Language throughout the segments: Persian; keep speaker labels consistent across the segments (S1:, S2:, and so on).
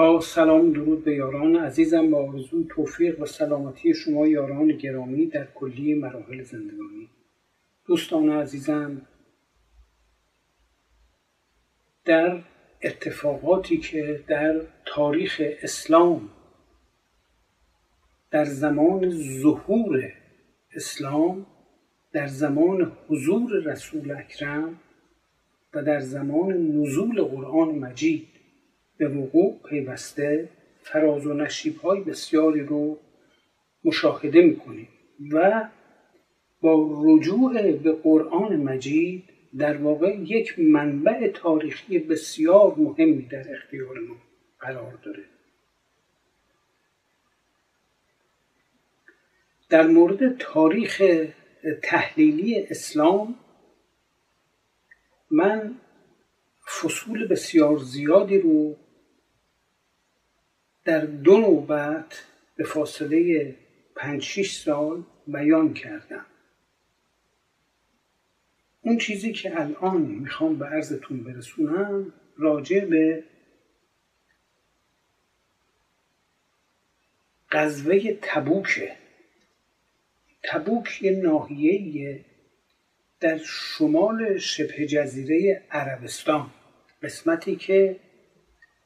S1: با سلام درود به یاران عزیزم با آرزوی توفیق و سلامتی شما یاران گرامی در کلی مراحل زندگانی. دوستان عزیزم در اتفاقاتی که در تاریخ اسلام در زمان ظهور اسلام در زمان حضور رسول اکرم و در زمان نزول قرآن مجید به وقوع پیوسته فراز و نشیب های بسیاری رو مشاهده می‌کنیم و با رجوع به قرآن مجید در واقع یک منبع تاریخی بسیار مهمی در اختیار ما قرار داره. در مورد تاریخ تحلیلی اسلام من فصول بسیار زیادی رو در دو نوبت به فاصله پنج شیش سال بیان کردم. اون چیزی که الان می‌خوام به عرضتون برسونم راجع به غزوه تبوکه. تبوک یه ناحیه در شمال شبه جزیره عربستان. قسمتی که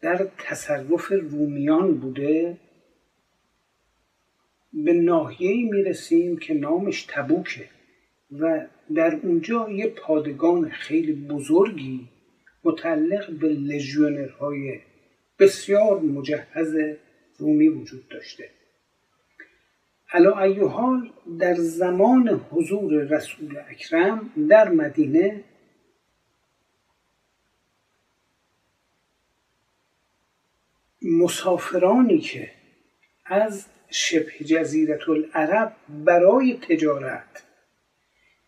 S1: در تصرف رومیان بوده به ناحیه‌ای می‌رسیم که نامش تبوکه و در اونجا یه پادگان خیلی بزرگی متعلق به لژیونرهای بسیار مجهز رومی وجود داشته. علا ای حال در زمان حضور رسول اکرم در مدینه مسافرانی که از شبه جزیرت العرب برای تجارت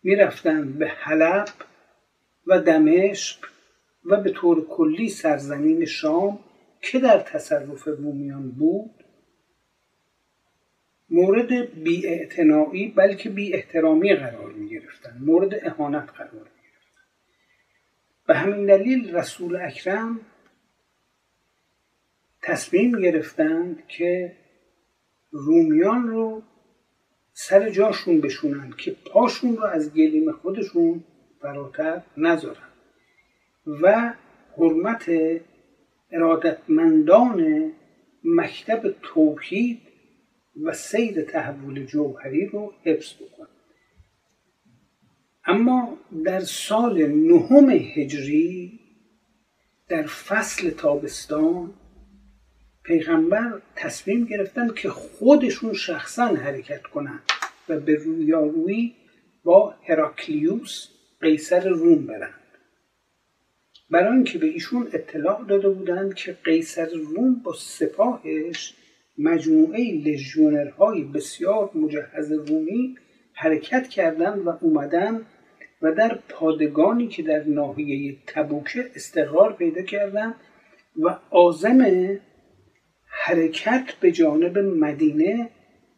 S1: می‌رفتند به حلب و دمشق و به طور کلی سرزمین شام که در تصرف رومیان بود مورد بی بلکه بی احترامی قرار می گرفتن مورد اهانت قرار می گرفتن به همین دلیل رسول اکرم تصمیم گرفتند که رومیان رو سر جاشون بشونن که پاشون رو از گلیم خودشون فراتر نذارن. و حرمت ارادتمندان مکتب توحید و سیر تحول جوهری رو حفظ بکن اما در سال نهم هجری در فصل تابستان پیغمبر تصمیم گرفتن که خودشون شخصا حرکت کنند و به رویارویی با هراکلیوس قیصر روم برند برای اینکه به ایشون اطلاع داده بودند که قیصر روم با سپاهش مجموعه لژیونرهای بسیار مجهز رومی حرکت کردند و اومدن و در پادگانی که در ناحیه تبوکه استقرار پیدا کردند و آزم حرکت به جانب مدینه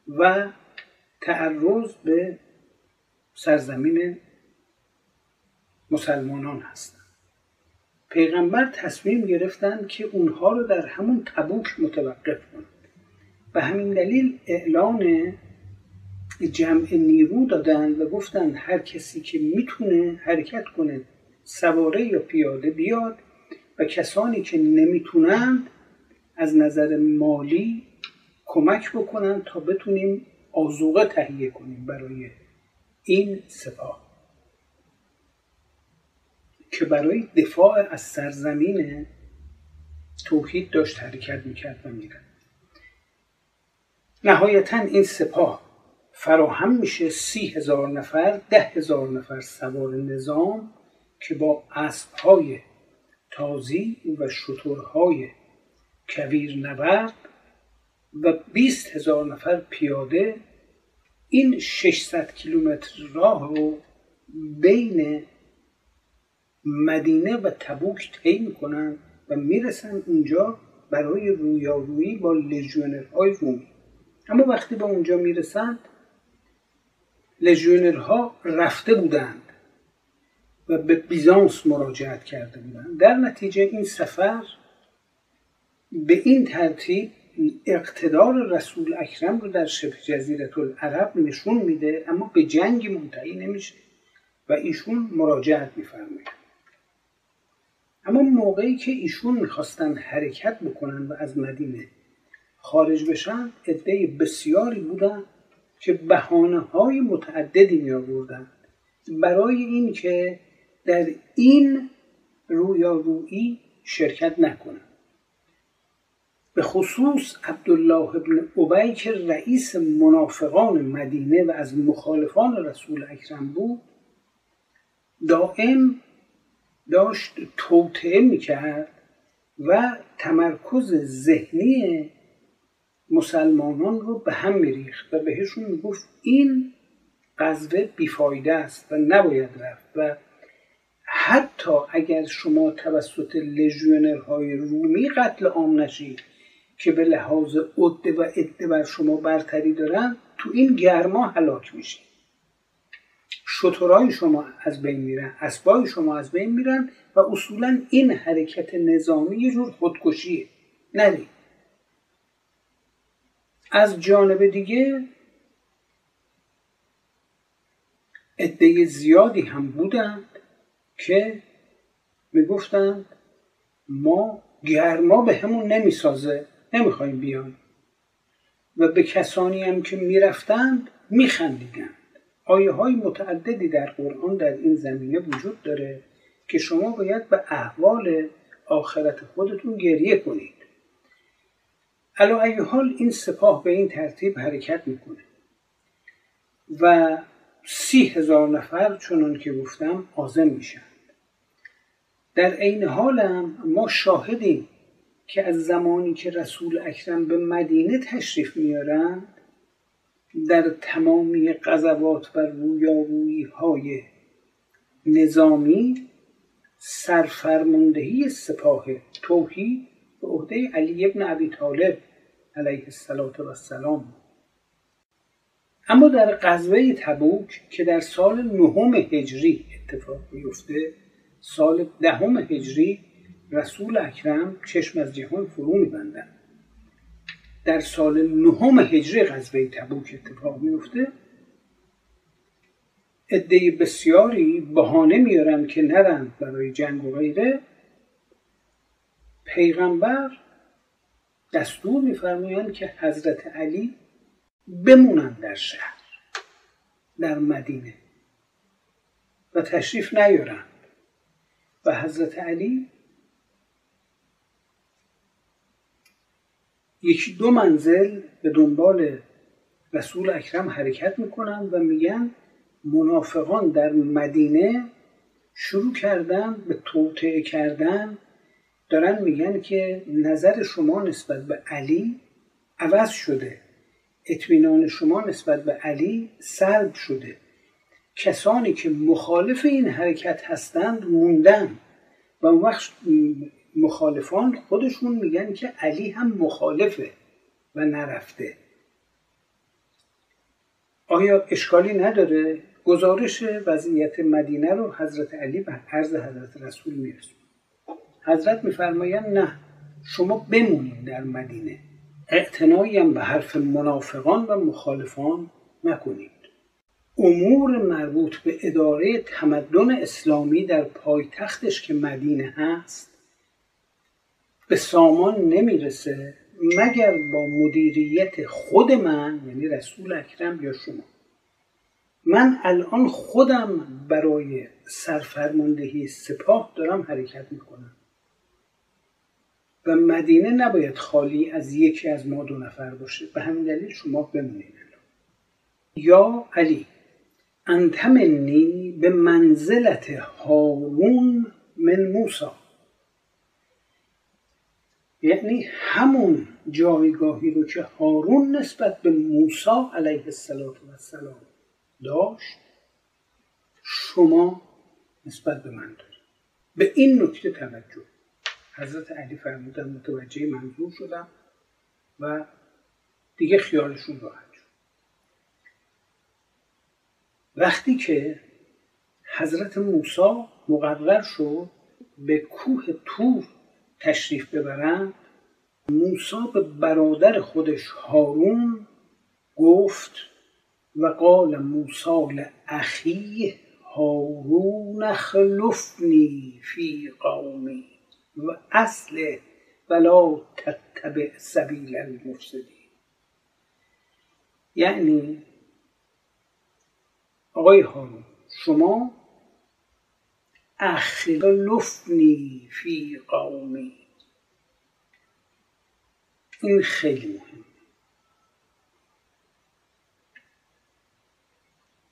S1: و تعرض به سرزمین مسلمانان هستند پیغمبر تصمیم گرفتند که اونها رو در همون تبوک متوقف کنند. به همین دلیل اعلان جمع نیرو دادن و گفتن هر کسی که می‌تونه حرکت کنه سواره یا پیاده بیاد و کسانی که نمی‌تونند از نظر مالی کمک بکنن تا بتونیم آزوقه تهیه کنیم برای این سپاه. که برای دفاع از سرزمین توحید داشت حرکت می‌کرد و میرد نهایتا این سپاه فراهم میشه سی هزار نفر ده هزار نفر سوار نظام که با اسبهای تازی و شترهای کویر نورد و بیست هزار نفر پیاده این 600 کیلومتر راه رو بین مدینه و تبوک طی می‌کنن و می‌رسن اونجا برای رویارویی با لژیونرهای رومی. اما وقتی به اونجا می‌رسند لژیونرها رفته بودند و به بیزانس مراجعت کرده بودند. در نتیجه این سفر به این ترتیب اقتدار رسول اکرم رو در شبه جزیره العرب نشون میده اما به جنگ منتهی نمیشه و ایشون مراجعت میفرمایند اما موقعی که ایشون می‌خواستن حرکت بکنن و از مدینه خارج بشن عده بسیاری بودن که بحانه های متعددی می آوردن برای اینکه در این رویارویی شرکت نکنن. به خصوص عبدالله ابن ابی که رئیس منافقان مدینه و از مخالفان رسول اکرم بود دائم داشت توطعه می‌کرد و تمرکز ذهنی مسلمانان رو به هم میریخت و بهشون می‌گفت این غزوه بیفایده است و نباید رفت و حتی اگر شما توسط لژیونرهای رومی قتل عام نشید که به لحاظ عده و عده بر شما برتری دارن تو این گرما هلاک میشید شطورای شما از بین میرن اسبای شما از بین میرن و اصولا این حرکت نظامی یه جور خودکشیه. نرید از جانب دیگه عده زیادی هم بودند که می‌گفتند ما گرما به همون نمی‌سازه. نمی‌خوایم بیان. و به کسانی هم که می‌رفتند میخندیدند. آیه های متعددی در قرآن در این زمینه وجود داره که شما باید به احوال آخرت خودتون گریه کنید. علا ای حال این سپاه به این ترتیب حرکت می‌کنه. و سی هزار نفر چنان که گفتم آزم میشن. در عین حالم ما شاهدیم که از زمانی که رسول اکرم به مدینه تشریف میارند در تمامی قذوات و رویارویی های نظامی سرفرماندهی سپاه توحید به عهده علی ابن ابی طالب علیه السلام اما در غزوه تبوک که در سال نهم هجری اتفاق میفته سال دهم هجری رسول اکرم چشم از جهان فرو میبندن. در سال نهم هجری غزوه تبوک اتفاق میفته عده بسیاری بهانه میارن که نرند برای جنگ و غیره. پیغمبر دستور میفرمایند که حضرت علی بمونند در شهر در مدینه و تشریف نیارند و حضرت علی یکی دو منزل به دنبال رسول اکرم حرکت می‌کنن و میگن منافقان در مدینه شروع کردن به توطعه کردن. دارن میگن که نظر شما نسبت به علی عوض شده. اطمینان شما نسبت به علی سلب شده. کسانی که مخالف این حرکت هستند موندن. و اون وقت مخالفان خودشون میگن که علی هم مخالفه و نرفته. آیا اشکالی نداره؟ گزارش وضعیت مدینه رو حضرت علی به عرض حضرت رسول میرسون حضرت میفرمایند نه شما بمونید در مدینه. اعتنایی هم به حرف منافقان و مخالفان نکنید. امور مربوط به اداره تمدن اسلامی در پایتختش که مدینه هست به سامان نمی‌رسه مگر با مدیریت خود من یعنی رسول اکرم یا شما. من الان خودم برای سرفرماندهی سپاه دارم حرکت می‌کنم. و مدینه نباید خالی از یکی از ما دو نفر باشه. به همین دلیل شما بمونید. یا علی انت منی به منزلت هارون من موسا یعنی همون جایگاهی رو که هارون نسبت به موسی علیه السلام داشت شما نسبت به من دارید. به این نکته توجه. حضرت علی فرمودن متوجه منظور شدم و دیگه خیالشون راحت شد. وقتی که حضرت موسی مقرر شد به کوه تور تشریف ببرند موسا به برادر خودش هارون گفت و قال موسا لاخیه هارون خلفنی فی قومی و اصل ولا تتبع سبیل المفسدین. یعنی آقای هارون شما اخلفنی فی قومی. این خیلی مهم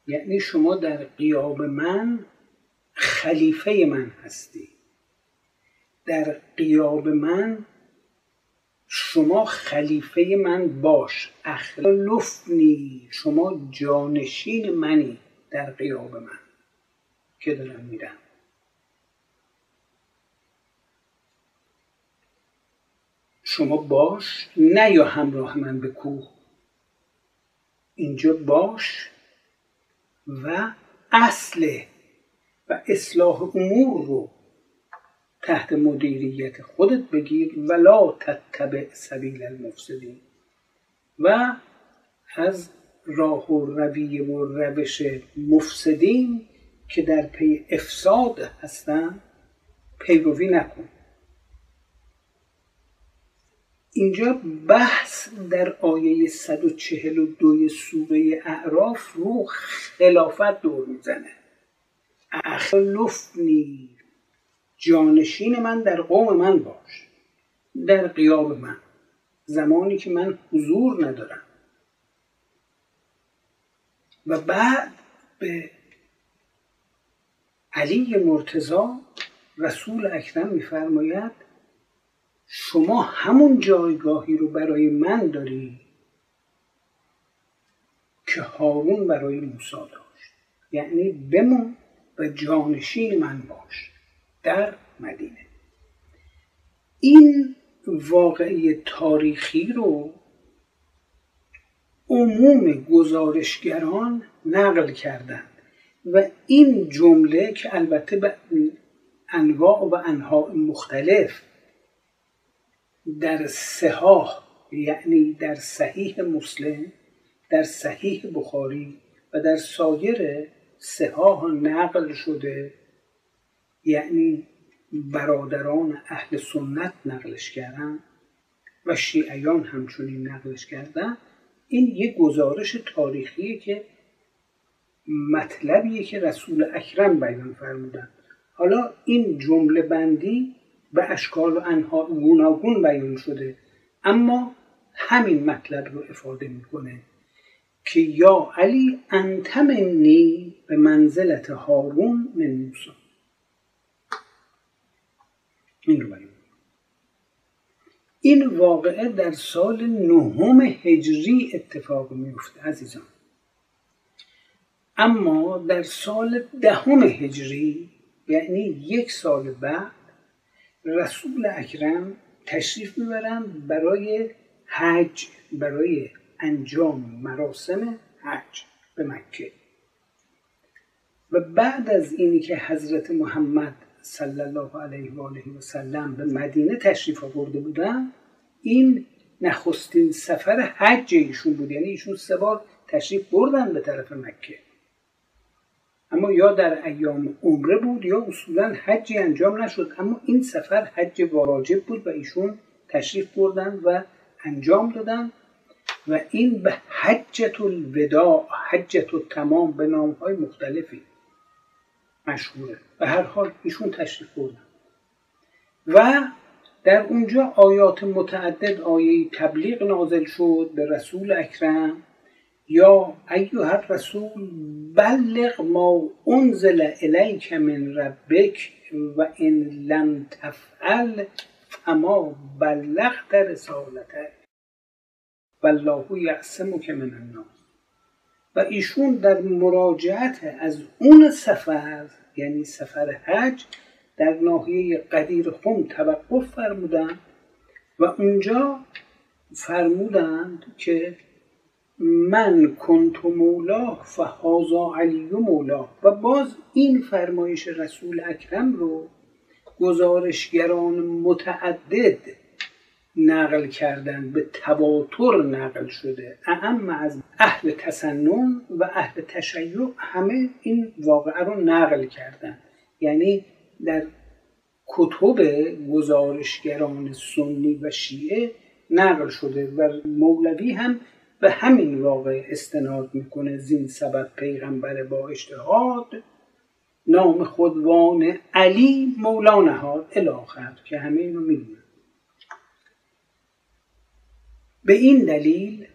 S1: یعنی شما در قیاب من خلیفه من هستی. در قیاب من شما خلیفه من باش. اخلفنی شما جانشین منی در قیاب من که دارم میرم شما باش نه یا همراه من به کوه. اینجا باش و اصل و اصلاح امور رو تحت مدیریت خودت بگیر ولا تتبع سبیل المفسدین. و از راه و رویه و روش مفسدین که در پی افساد هستن پیروی نکن. اینجا بحث در آیه 142 سوره اعراف رو خلافت دور می‌زنه. اخلفنی جانشین من در قوم من باش. در قیاب من. زمانی که من حضور ندارم. و بعد به علی مرتضا رسول اکرم میفرماید شما همون جایگاهی رو برای من داری که هارون برای موسی داشت. یعنی بمون و جانشین من باش در مدینه. این واقعی تاریخی رو عموم گزارشگران نقل کردند و این جمله که البته به انواع و انها مختلف در سهاه یعنی در صحیح مسلم در صحیح بخاری و در سایر سهاه نقل شده یعنی برادران اهل سنت نقلش کردن و شیعیان همچنین نقلش کردن این یه گزارش تاریخیه که مطلبیه که رسول اکرم بیان فرمودن. حالا این جمله بندی به اشکال و انها گوناگون بیان شده. اما همین مطلب رو افاده می‌کنه که یا علی انت منی به منزلت هارون من موسی. این رو بیان. این واقعه در سال نهم هجری اتفاق میفته عزیزان. اما در سال دهم هجری یعنی یک سال بعد رسول اکرم تشریف می‌برن برای حج برای انجام مراسم حج به مکه. و بعد از اینی که حضرت محمد صلی الله علیه و آله و سلم به مدینه تشریف آورده بودن این نخستین سفر حج ایشون بود. یعنی ایشون سه بار تشریف بردن به طرف مکه. اما یا در ایام عمره بود یا اصولا حجی انجام نشد. اما این سفر حج واجب بود و ایشون تشریف بردن و انجام دادن و این به حجت الوداع حجت تمام به نام های مختلفی مشهوره. به هر حال ایشون تشریف بردن. و در اونجا آیات متعدد آیه تبلیغ نازل شد به رسول اکرم. یا ایها الرسول بلغ ما انزل الیک من ربک و ان لم تفعل فما بلغت رسالته والله یعصمک من الناس و ایشون در مراجعت از اون سفر یعنی سفر حج در ناحیه قدیر خم توقف فرمودند و اونجا فرمودند که من کنت مولاه فهازا علی مولاه و باز این فرمایش رسول اکرم رو گزارشگران متعدد نقل کردن به تواتر نقل شده. اهم از اهل تسنن و اهل تشیع همه این واقعه رو نقل کردن. یعنی در کتب گزارشگران سنی و شیعه نقل شده و مولوی هم به همین واقع استناد می‌کنه زین سبب پیغمبر با اجتهاد نام خودوان علی مولا نهاد الاخر که همه اینو می‌دونن به این دلیل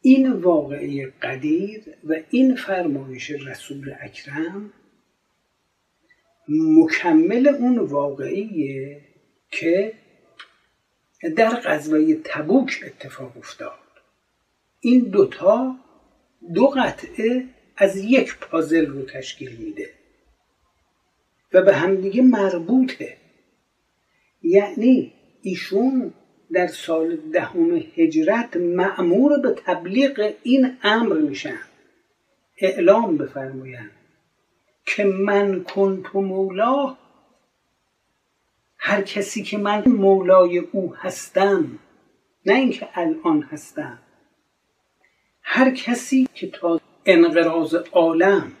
S1: این واقعه قدیر و این فرمایش رسول اکرم مکمل اون واقعیه که در غزوه تبوک اتفاق افتاد. این دوتا دو قطعه از یک پازل رو تشکیل میده و به همدیگه مربوطه. یعنی ایشون در سال دهم هجرت معمور به تبلیغ این امر میشن. اعلام بفرمایند که من کنت مولا هر کسی که من مولای او هستم نه اینکه الان هستم. هر کسی که تا انقراض عالم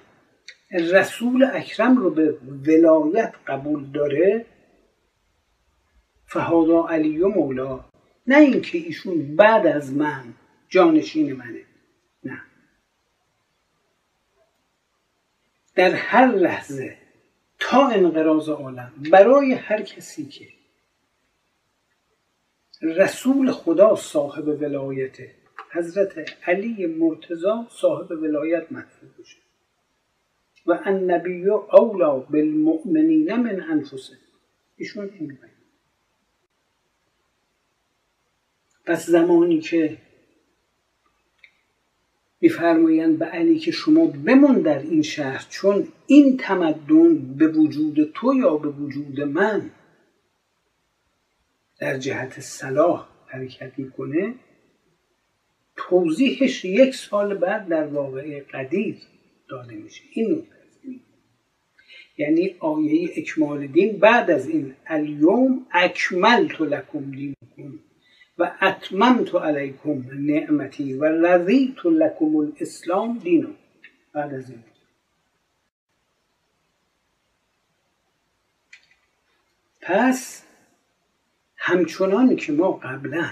S1: رسول اکرم رو به ولایت قبول داره فهادا علی و مولا نه اینکه ایشون بعد از من جانشین منه نه. در هر لحظه تا انقراض عالم برای هر کسی که رسول خدا صاحب ولایته حضرت علی مرتضا صاحب ولایت محسوب بشه و النبی اولا بالمؤمنین من انفسه ایشون این پس زمانی که میفرمایند به علی که شما بمون در این شهر چون این تمدن به وجود تو یا به وجود من. در جهت صلاح حرکت می‌کنه. توضیحش یک سال بعد در واقعه قدیر داده میشه. این یعنی آیه اکمال دین بعد از این الیوم اکملت لکم دینکم. و اتممت علیکم نعمتی و رضیت لکم الاسلام دینو بعد از این. پس همچنان که ما قبلا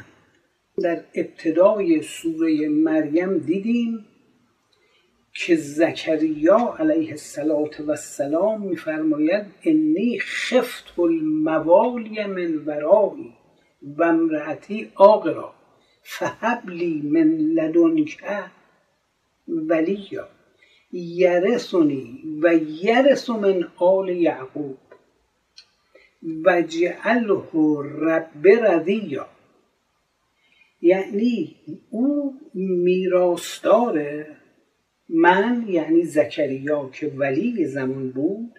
S1: در ابتدای سوره مریم دیدیم که زکریا علیه السلام میفرماید انی خفت الموالی من ورایی و امرأتی آقرا فهبلی من لدنک ولیا. یرسونی و یرس من آل یعقوب. و جعله رب رضیا. یعنی او میراستار من یعنی زکریا که ولی زمان بود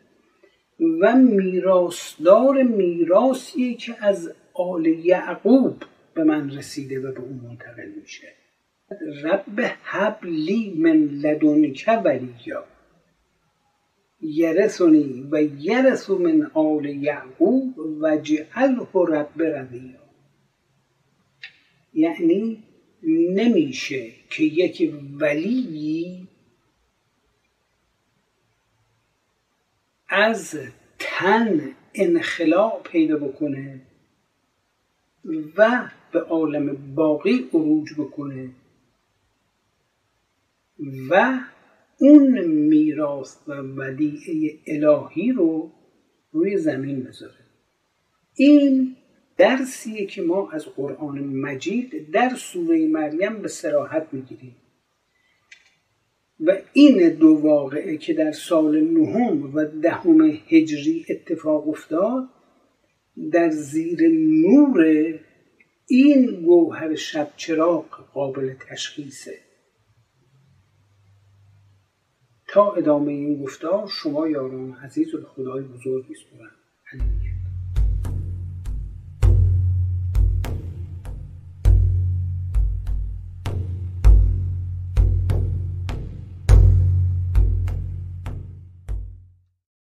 S1: و میراستار میراسی که از آل یعقوب به من رسیده و به اون منتقل میشه. رب حبلی من لدنک ولیا. یرسونی و یرسو من آل یعقوب و جعله رب رضیا. یعنی نمیشه که یک ولی از تن انخلاع پیدا بکنه و به عالم باقی عروج بکنه و اون میراث و ودیعه الهی رو روی زمین بذاره. این درسیه که ما از قرآن مجید در سوره مریم به سراحت می‌گیریم. و این دو واقعه که در سال نهم و دهم هجری اتفاق افتاد در زیر نور این گوهر شب چراغ قابل تشخیصه. تا ادامه این گفتار شما یاران عزیز و خدای بزرگ میسپرم